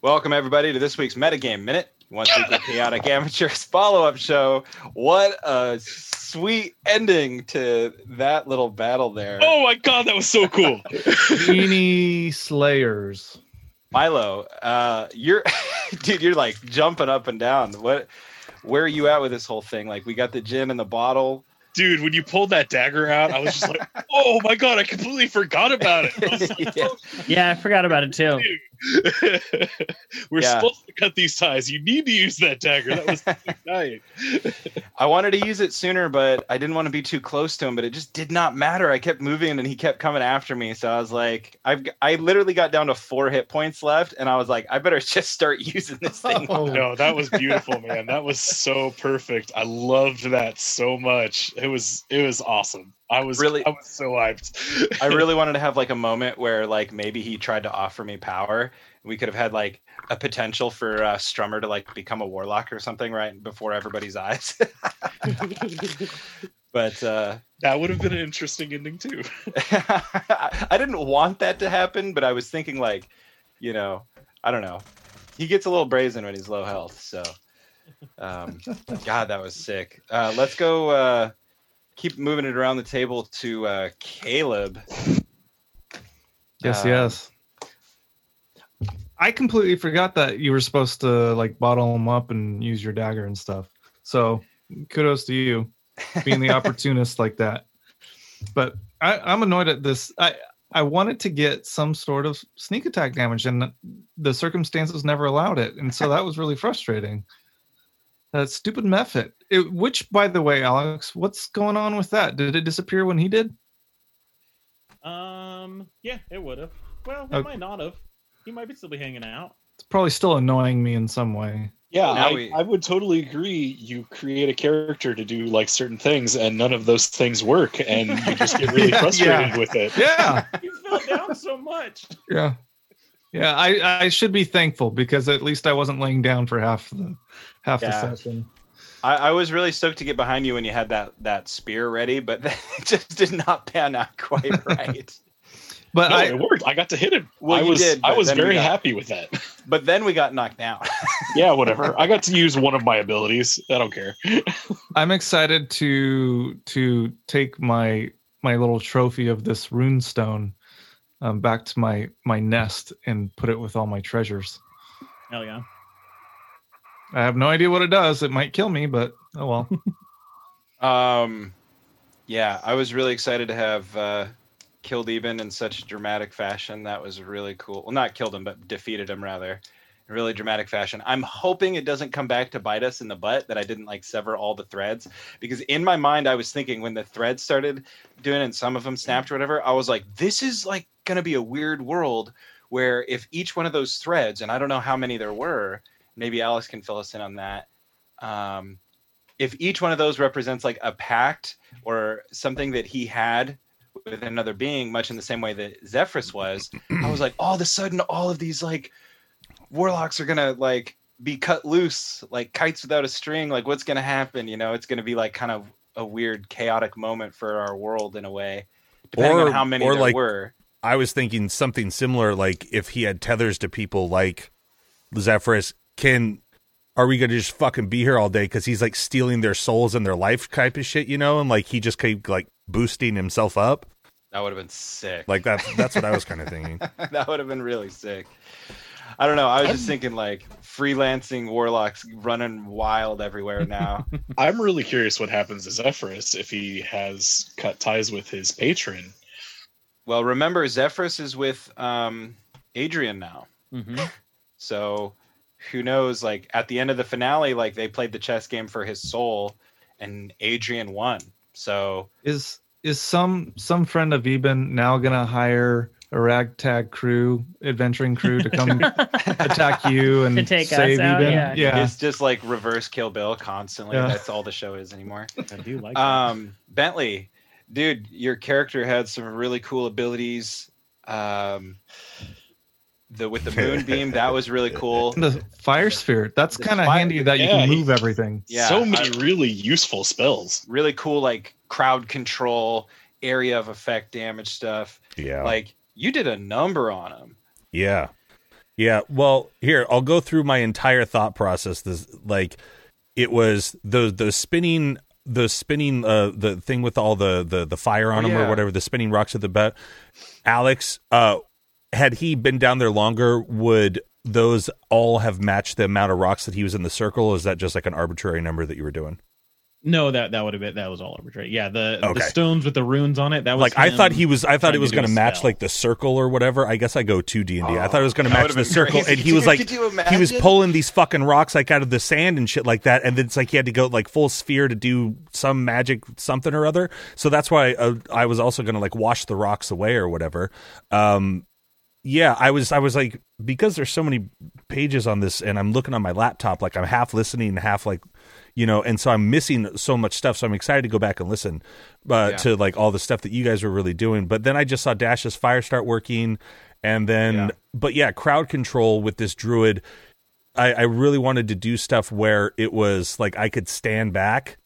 Welcome everybody to this week's Meta Game Minute, once weekly chaotic amateurs follow-up show. What a sweet ending to that little battle there. Oh my god, that was so cool. Beanie Slayers. Milo, uh, you're dude, you're like jumping up and down. What where are you at with this whole thing? Like we got the gin and the bottle. Dude, when you pulled that dagger out, I was just like, oh my god, I completely forgot about it. I like, Yeah. Yeah, I forgot about it too. dude. We're Yeah. supposed to cut these ties. You need to use that dagger. That was dying. I wanted to use it sooner, but I didn't want to be too close to him. But it just did not matter. I kept moving, and he kept coming after me. So I was like, I've I literally got down to four hit points left, and I was like, I better just start using this thing. Oh, No, that was beautiful, man. That was so perfect. I loved that so much. It was it was awesome. I was Really- I was so hyped. I really wanted to have like a moment where like maybe he tried to offer me power. We could have had like a potential for uh, Strummer to like become a warlock or something right before everybody's eyes. but uh, that would have been an interesting ending too. I didn't want that to happen, but I was thinking like, you know, I don't know. He gets a little brazen when he's low health, so um, God, that was sick. Uh, let's go. Keep moving it around the table to uh, Caleb. Yes, Uh, yes. I completely forgot that you were supposed to like bottle them up and use your dagger and stuff. So kudos to you being the opportunist like that. But I, I'm annoyed at this. I I wanted to get some sort of sneak attack damage, and the circumstances never allowed it, and so that was really frustrating. That stupid method. It, which, by the way, Alex, what's going on with that? Did it disappear when he did? Um, yeah, it would have. Well, it Okay. might not have. He might be still be hanging out. It's probably still annoying me in some way. Yeah, I, we- I would totally agree. You create a character to do like certain things, and none of those things work, and you just get really Yeah, frustrated yeah. with it. Yeah. You fell down so much. Yeah. Yeah, I, I should be thankful because at least I wasn't laying down for half the half Yeah. the session. I, I was really stoked to get behind you when you had that that spear ready, but it just did not pan out quite right. But No, I it worked. I got to hit him. Well, I you was did, I was very got- happy with that. but then we got knocked down. yeah, whatever. I got to use one of my abilities. I don't care. I'm excited to to take my my little trophy of this rune stone um, back to my my nest and put it with all my treasures. Hell yeah. I have no idea what it does. It might kill me, but oh well. Um, yeah, I was really excited to have uh, killed even in such dramatic fashion. That was really cool. Well, not killed him, but defeated him rather. In really dramatic fashion. I'm hoping it doesn't come back to bite us in the butt that I didn't like sever all the threads because in my mind I was thinking when the threads started doing and some of them snapped or whatever, I was like, this is like gonna be a weird world where if each one of those threads, and I don't know how many there were, maybe Alex can fill us in on that. Um, if each one of those represents like a pact or something that he had with another being, much in the same way that Zephyrus was, I was like, all of a sudden, all of these like warlocks are gonna like be cut loose like kites without a string. Like, what's gonna happen? You know, it's gonna be like kind of a weird, chaotic moment for our world in a way, depending Or- on how many there like- were. I was thinking something similar, like if he had tethers to people like Zephyrus, can are we gonna just fucking be here all day because he's like stealing their souls and their life type of shit, you know, and like he just keep like boosting himself up, That would have been sick. like that. That's what I was kind of thinking. that would have been really sick. I don't know. I was just thinking like freelancing warlocks running wild everywhere now. I'm really curious what happens to Zephyrus if he has cut ties with his patron. Well, remember Zephyrus is with um, Adrian now, Mm-hmm. so who knows? Like at the end of the finale, like they played the chess game for his soul, and Adrian won. So is is some some friend of Eben now gonna hire a ragtag crew, adventuring crew to come attack you and To take us save out, Eben? yeah. yeah. it's just like reverse Kill Bill constantly. Yeah. That's all the show is anymore. I do like that. Um, Bentley, dude, your character had some really cool abilities. Um, the with the moonbeam, that was really cool. the fire spirit. That's kind of handy that you yeah, can move everything. Yeah, so many I- really useful spells. Really cool, like crowd control, area of effect damage stuff. Yeah, Like you did a number on him. yeah. Yeah, well, here I'll go through my entire thought process. This like it was the the spinning the spinning uh the thing with all the the the fire on Oh, them or whatever the spinning rocks at the bet. Alex, uh, had he been down there longer, would those all have matched the amount of rocks that he was in the circle? Or is that just like an arbitrary number that you were doing? No, that that would have been that was all arbitrary. Yeah, the Okay. the stones with the runes on it. That was Like I thought he was, I thought trying it was going to match spell. like the circle or whatever. I guess I go two D and D. I thought it was going to match the circle, crazy. and he was like, he was pulling these fucking rocks like out of the sand and shit like that, and then it's like he had to go like full sphere to do some magic something or other. So that's why uh, I was also going to like wash the rocks away or whatever. Um, yeah, I was I was like because there's so many pages on this, and I'm looking on my laptop, like I'm half listening, and half like you know, and so I'm missing so much stuff. So I'm excited to go back and listen uh, Yeah. to like all the stuff that you guys were really doing. But then I just saw Dash's fire start working, and then Yeah. but yeah, crowd control with this druid. I, I really wanted to do stuff where it was like I could stand back,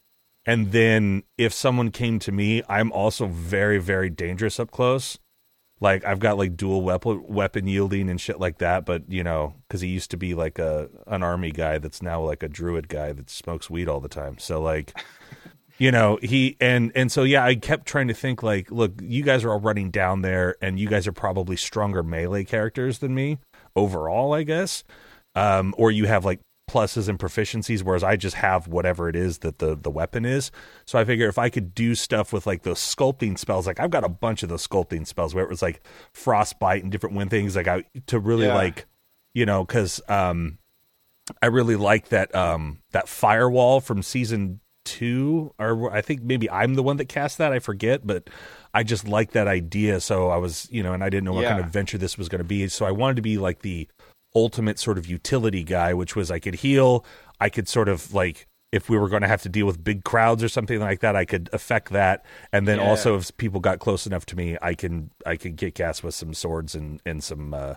and then if someone came to me, I'm also very very dangerous up close. Like I've got like dual weapon weapon yielding and shit like that, but you know, because he used to be like a an army guy that's now like a druid guy that smokes weed all the time. So like, you know, he and and so yeah, I kept trying to think like, look, you guys are all running down there, and you guys are probably stronger melee characters than me overall, I guess. Um, or you have like pluses and proficiencies, whereas I just have whatever it is that the the weapon is. So I figure if I could do stuff with like those sculpting spells, like I've got a bunch of those sculpting spells where it was like frostbite and different wind things, like I to really Yeah. like, you know, because um, I really like that um that firewall from season two, or I think maybe I'm the one that cast that. I forget, but I just like that idea. So I was, you know, and I didn't know what kind of venture this was going to be. So I wanted to be like the ultimate sort of utility guy, which was I could heal, I could sort of like if we were going to have to deal with big crowds or something like that, I could affect that. And then Yeah. also if people got close enough to me, I can I could kick ass with some swords and and some uh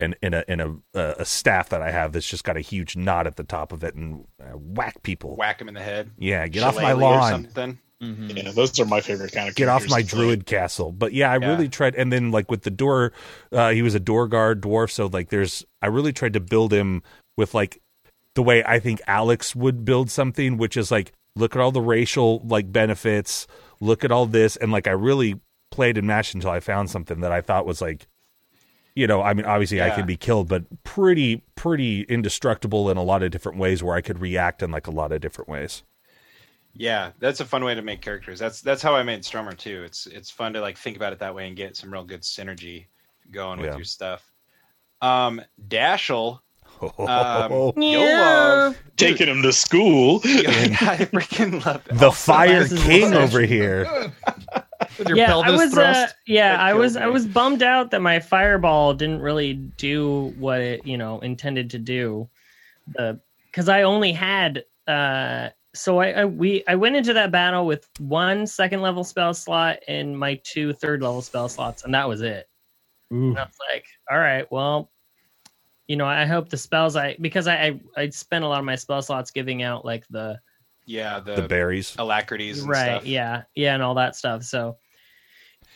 and in a in a uh, a staff that I have that's just got a huge knot at the top of it and uh, whack people. Whack him in the head. Yeah, get off my Shillelagh or lawn. something. Mhm. Yeah, those are my favorite kind of. Get off my druid castle. But yeah, I Yeah. really tried. And then like with the door, uh, he was a door guard dwarf. So like there's, I really tried to build him with like the way I think Alex would build something, which is like look at all the racial like benefits, look at all this, and like I really played and mashed until I found something that I thought was like. You know, I mean, obviously I Yeah. can be killed, but pretty, pretty indestructible in a lot of different ways where I could react in like a lot of different ways. Yeah, that's a fun way to make characters. That's that's how I made Strummer too. It's it's fun to like think about it that way and get some real good synergy going with Yeah. your stuff. Um, Dashel, um, Oh, you'll love dude, Taking him to school. I freaking love that. the Fire King over here. With your yeah, pelvis I was. Uh, yeah, I was. killed I was bummed out that my fireball didn't really do what it, you know, intended to do. The because I only had. uh So I, I we I went into that battle with one second level spell slot and my two third level spell slots, and that was it. Ooh. And I was like, all right, well, you know, I hope the spells I because I I, I spent a lot of my spell slots giving out like the yeah, the, The berries. alacrities, and right stuff. yeah yeah and all that stuff so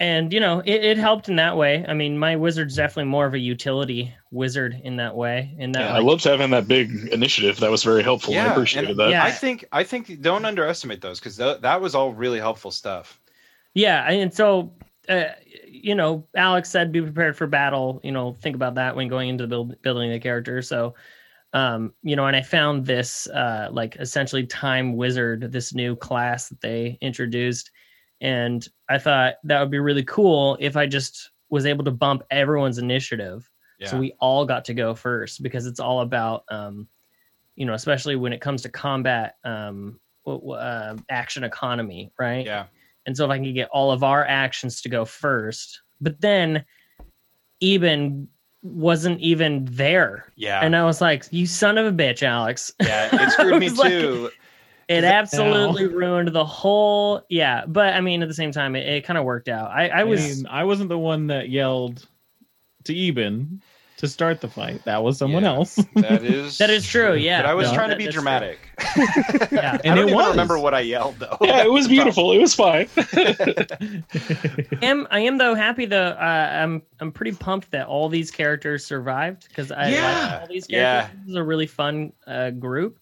and you know it, it helped in that way i mean my wizard's definitely more of a utility wizard in that way in that Yeah, I loved having that big initiative. That was very helpful. I Yeah, appreciated and- that. Yeah. I think I think don't underestimate those because th- that was all really helpful stuff. yeah and so uh, you know alex said be prepared for battle you know think about that when going into build, building the character so um you know and i found this uh like essentially time wizard this new class that they introduced and i thought that would be really cool if i just was able to bump everyone's initiative Yeah, so we all got to go first because it's all about um you know especially when it comes to combat um uh, action economy right yeah, and so if I can get all of our actions to go first, but then Eben wasn't even there. yeah, And I was like, you son of a bitch, Alex. yeah. It screwed me like- too. It Is it- absolutely ruined the whole yeah. But I mean at the same time it, it kind of worked out. I, I I was mean, I wasn't the one that yelled to Eben. to start the fight. That was someone Yeah. else. That is That is true, yeah. But I was No, trying to be dramatic. Yeah. I And don't it even was. remember what I yelled though. Yeah, it was That's the problem. beautiful. It was fine. I am I am though happy though uh, I'm I'm pretty pumped that all these characters survived because I Yeah. like all these Yeah. characters. This is a really fun uh, group,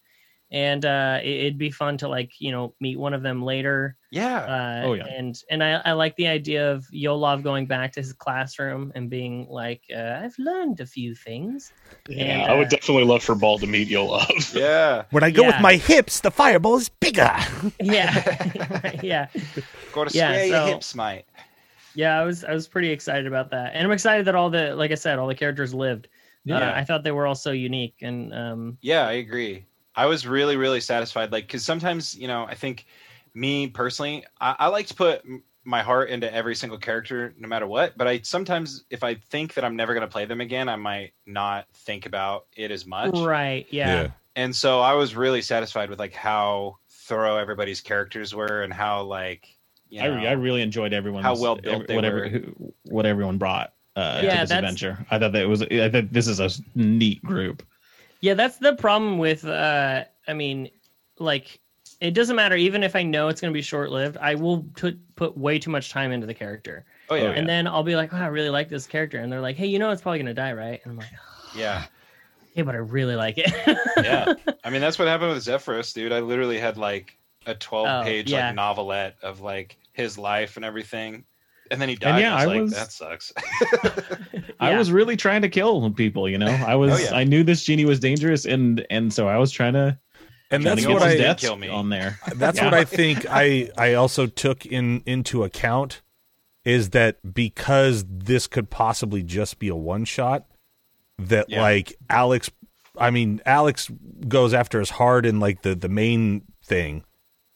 and uh, it, it'd be fun to like you know meet one of them later. Yeah. Uh, Oh, yeah. and and I, I like the idea of Yolov going back to his classroom and being like, uh, I've learned a few things. Yeah, And, I would uh, definitely love for Ball to meet Yolov. Yeah. When I go with my hips, the fireball is bigger. Yeah, yeah, Go to Yeah, square so- your hips, mate. yeah. I was I was pretty excited about that, and I'm excited that all the like I said, all the characters lived. Uh, Yeah. I thought they were all so unique, and um, Yeah, I agree. I was really, really satisfied. Like, because sometimes, you know, I think me personally, I, I like to put my heart into every single character, no matter what. But I sometimes, if I think that I'm never going to play them again, I might not think about it as much. right, yeah. And so I was really satisfied with like how thorough everybody's characters were and how like you I, know, re- I really enjoyed everyone's How well built they whatever were. who, what everyone brought uh, Yeah, to this adventure. I thought that it was. I thought this is a neat group. Yeah, that's the problem with uh I mean, like it doesn't matter even if I know it's going to be short-lived, I will put put way too much time into the character. oh yeah, Oh, And then I'll be like, "Oh, I really like this character." And they're like, "Hey, you know it's probably going to die, right?" And I'm like, yeah, "Hey, but I really like it." yeah. I mean, that's what happened with Zephyrus, dude. I literally had like a 12 Oh, page yeah. like novelette of like his life and everything. And then he died. And yeah, and I was I like, that sucks. I was really trying to kill people. You know, I oh, was. Oh, yeah. I knew this genie was dangerous, and and so I was trying to. And trying that's to what I deaths Kill me. on there. that's Yeah. what I think I I also took in into account is that because this could possibly just be a one shot that Yeah. like Alex I mean Alex goes after us hard in like the the main thing.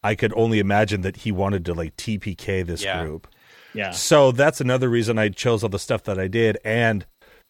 I could only imagine that he wanted to like TPK this Yeah. group. Yeah. So that's another reason I chose all the stuff that I did and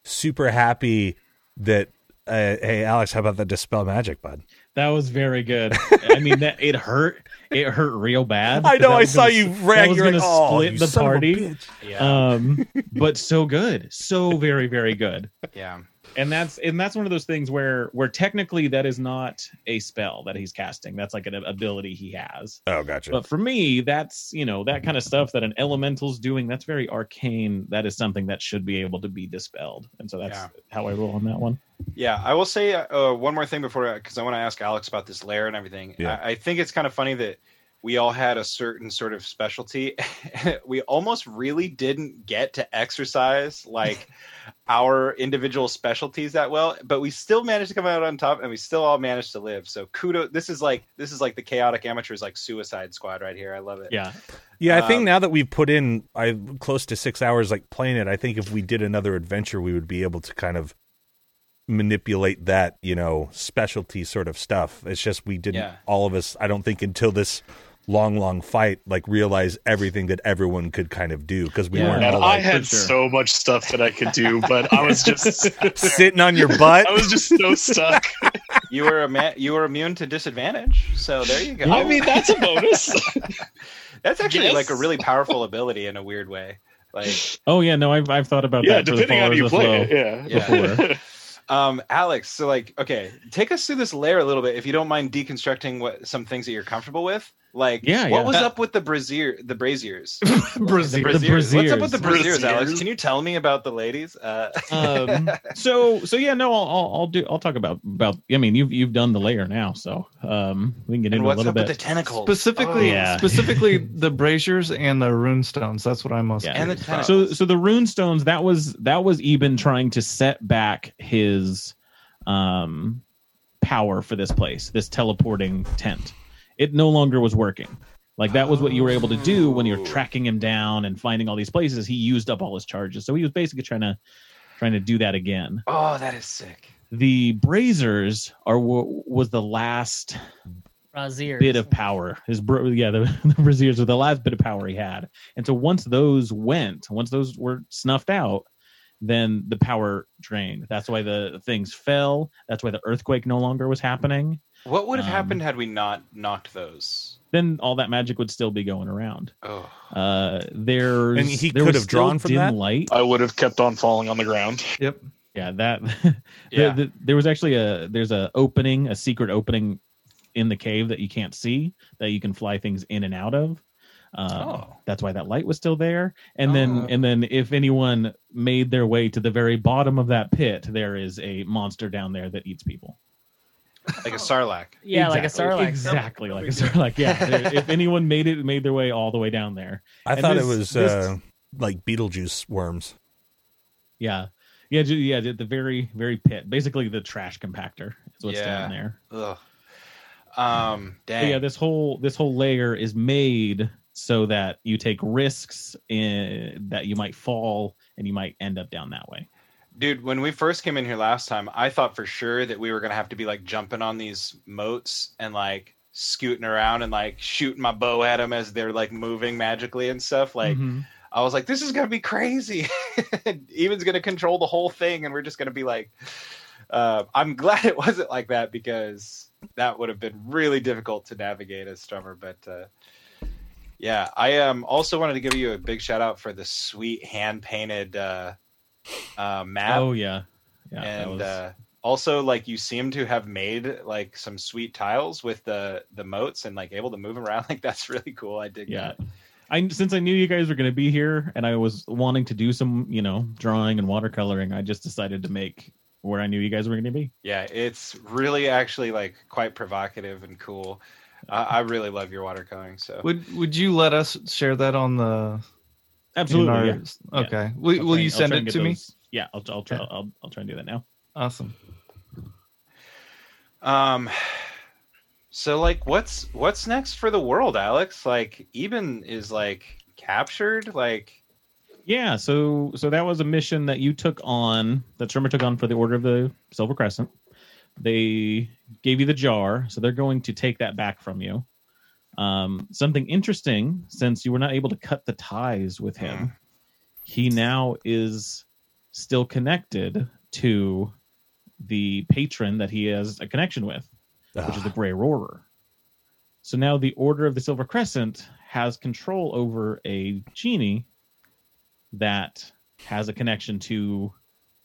super happy that uh, hey Alex how about that dispel magic bud? That was very good. I mean, that it hurt. It hurt real bad. I know I saw gonna- you that rag was you're like, gonna oh, split you the son of a party. yeah. Um, but so good, so very, very good. yeah. And that's and that's one of those things where where technically that is not a spell that he's casting. That's like an ability he has. Oh, gotcha. But for me, that's you know that kind of stuff that an elemental's doing. That's very arcane. That is something that should be able to be dispelled. And so that's Yeah. how I roll on that one. Yeah, I will say uh, one more thing before, because I want to ask Alex about this lair and everything. Yeah. I, I think it's kind of funny that we all had a certain sort of specialty. we almost really didn't get to exercise like our individual specialties that well, but we still managed to come out on top, and we still all managed to live. So kudos! This is like this is like the chaotic amateurs like Suicide Squad right here. I love it. Yeah, Yeah, I think Um, now that we've put in I close to six hours like playing it, I think if we did another adventure, we would be able to kind of manipulate that, you know, specialty sort of stuff. It's just we didn't Yeah. all of us, I don't think until this long, long fight, like realize everything that everyone could kind of do because we Yeah. weren't Man, all I like had sure. so much stuff that I could do, but I was just sitting on your butt. I was just so stuck. You were a ma- you were immune to disadvantage, so there you go. I mean, that's a bonus. that's actually yes. like a really powerful ability in a weird way. Like Oh yeah, no, I've I've thought about yeah, that. for the depending on you play it. Yeah. Yeah. Um, Alex, so like, okay, take us through this lair a little bit, if you don't mind deconstructing what some things that you're comfortable with. Like, Yeah, what yeah. was up with the brazier, the braziers? Brazier. The The braziers. What's up with the braziers. braziers, Alex? Can you tell me about the ladies? Uh, um, so so yeah, no, I'll, I'll I'll do I'll talk about about. I mean, you've you've done the lair now, so um, we can get and into a what's little up bit. with the tentacles? Specifically, Oh. Yeah. specifically the braziers and the rune stones. That's what I'm most. Yeah. And the curious about. tentacles. so so the rune stones that was that was Eben trying to set back his um power for this place, this teleporting tent. It no longer was working. Like that was what you were able to do when you're Oh. tracking him down and finding all these places. He used up all his charges, so he was basically trying to trying to do that again. oh, that is sick. The Braziers are wa- was the last Brazier. bit of power. His bro, yeah, the, the Braziers were the last bit of power he had. And so once those went, once those were snuffed out, then the power drained. That's why the things fell. That's why the earthquake no longer was happening. What would have Um, happened had we not knocked those? Then all that magic would still be going around. Oh, Uh, there's And he there could have drawn from dim that? light. I would have kept on falling on the ground. Yep. Yeah, that Yeah. the, the, there was actually a there's a opening, a secret opening in the cave that you can't see that you can fly things in and out of. Um, Oh. That's why that light was still there. And then Oh. and then if anyone made their way to the very bottom of that pit, there is a monster down there that eats people. Like a sarlacc. Yeah, like a Exactly- sarlacc. Exactly like a sarlacc. Yeah. if anyone made it made their way all the way down there. I And thought this- it was this- uh, like Beetlejuice worms. Yeah. Yeah, ju- yeah, the very, very pit. Basically the trash compactor is what's Yeah. down there. Ugh. Um, But yeah, this whole this whole lair is made so that you take risks in that you might fall and you might end up down that way. Dude, when we first came in here last time, I thought for sure that we were gonna have to be like jumping on these moats and like scooting around and like shooting my bow at them as they're like moving magically and stuff. Like Mhm. I was like, this is gonna be crazy. Eben's gonna control the whole thing, and we're just gonna be like. Uh, I'm glad it wasn't like that because that would have been really difficult to navigate as Strummer. But uh, yeah, I um, also wanted to give you a big shout out for the sweet hand painted uh, uh, map oh yeah, yeah. and was- uh, also like you seem to have made like some sweet tiles with the the moats and like able to move around like that's really cool i dig yeah. that I since I knew you guys were going to be here and I was wanting to do some, you know, drawing and watercoloring, I just decided to make where I knew you guys were going to be. yeah it's really actually like quite provocative and cool I, I really love your watercoloring so Would Would you let us share that on the? In Absolutely. our- yeah. Okay. Will, I'll will try- you send it and get to me? those- Yeah, I'll I'll try Yeah. I'll I'll try and do that now. Awesome. um so like what's what's next for the world alex like eben is like captured like Yeah, so so that was a mission that you took on that Strummer took on for the Order of the Silver Crescent. They gave you the jar, so they're going to take that back from you. Um, something interesting, since you were not able to cut the ties with him, he now is still connected to the patron that he has a connection with, which is the Grey Roarer. So now the Order of the Silver Crescent has control over a genie that has a connection to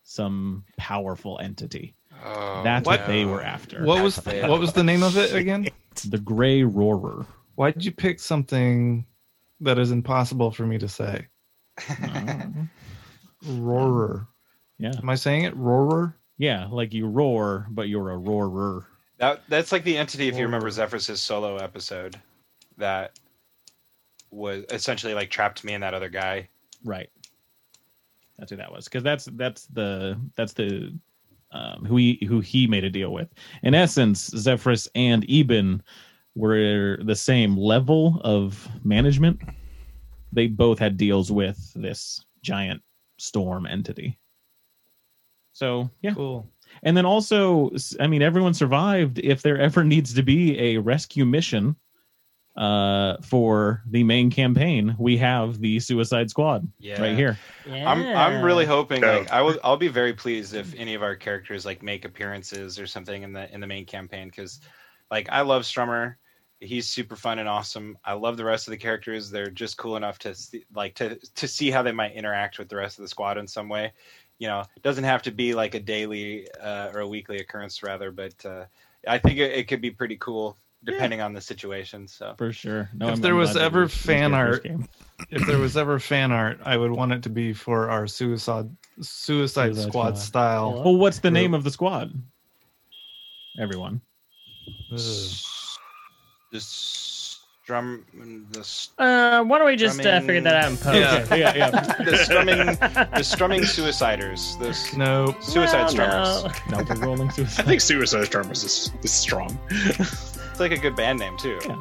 some powerful entity. oh, That's what they were after. What was That's bad. what was the name of it again? the Grey Roarer? Why did you pick something that is impossible for me to say? Uh, Roarer. yeah, Am I saying it? Roarer. yeah, like you roar, but you're a roarer. That that's like the entity, if you remember Zephyrus' solo episode, that was essentially like trapped me and that other guy. Right. That's who that was. Because that's that's the that's the um, who he who he made a deal with. In essence, Zephyrus and Eben were the same level of management. They both had deals with this giant storm entity. So yeah, Cool. and then also, I mean, everyone survived. If there ever needs to be a rescue mission uh, for the main campaign, we have the Suicide Squad Yeah. right here. Yeah. I'm I'm really hoping like I will I'll be very pleased if any of our characters like make appearances or something in the in the main campaign because like I love Strummer. He's super fun and awesome. I love the rest of the characters. They're just cool enough to see, like to to see how they might interact with the rest of the squad in some way. You know, it doesn't have to be like a daily uh, or a weekly occurrence rather, but uh, I think it, it could be pretty cool depending on the situation. So for sure. No, If I'm- there I'm was ever these- these fan characters art- If there was ever fan art, I would want it to be for our Suicide Suicide, Suicide Squad Squad. style. Well, what's the name of the squad? Everyone. Ugh. The strum the Uh, why don't we just uh, figure that out in post? Yeah. yeah, yeah. the strumming the strumming suiciders. The s- No. suicide No, strummers. no. No, the rolling I think Suicide Stormers is, is strong. It's like a good band name too. Yeah.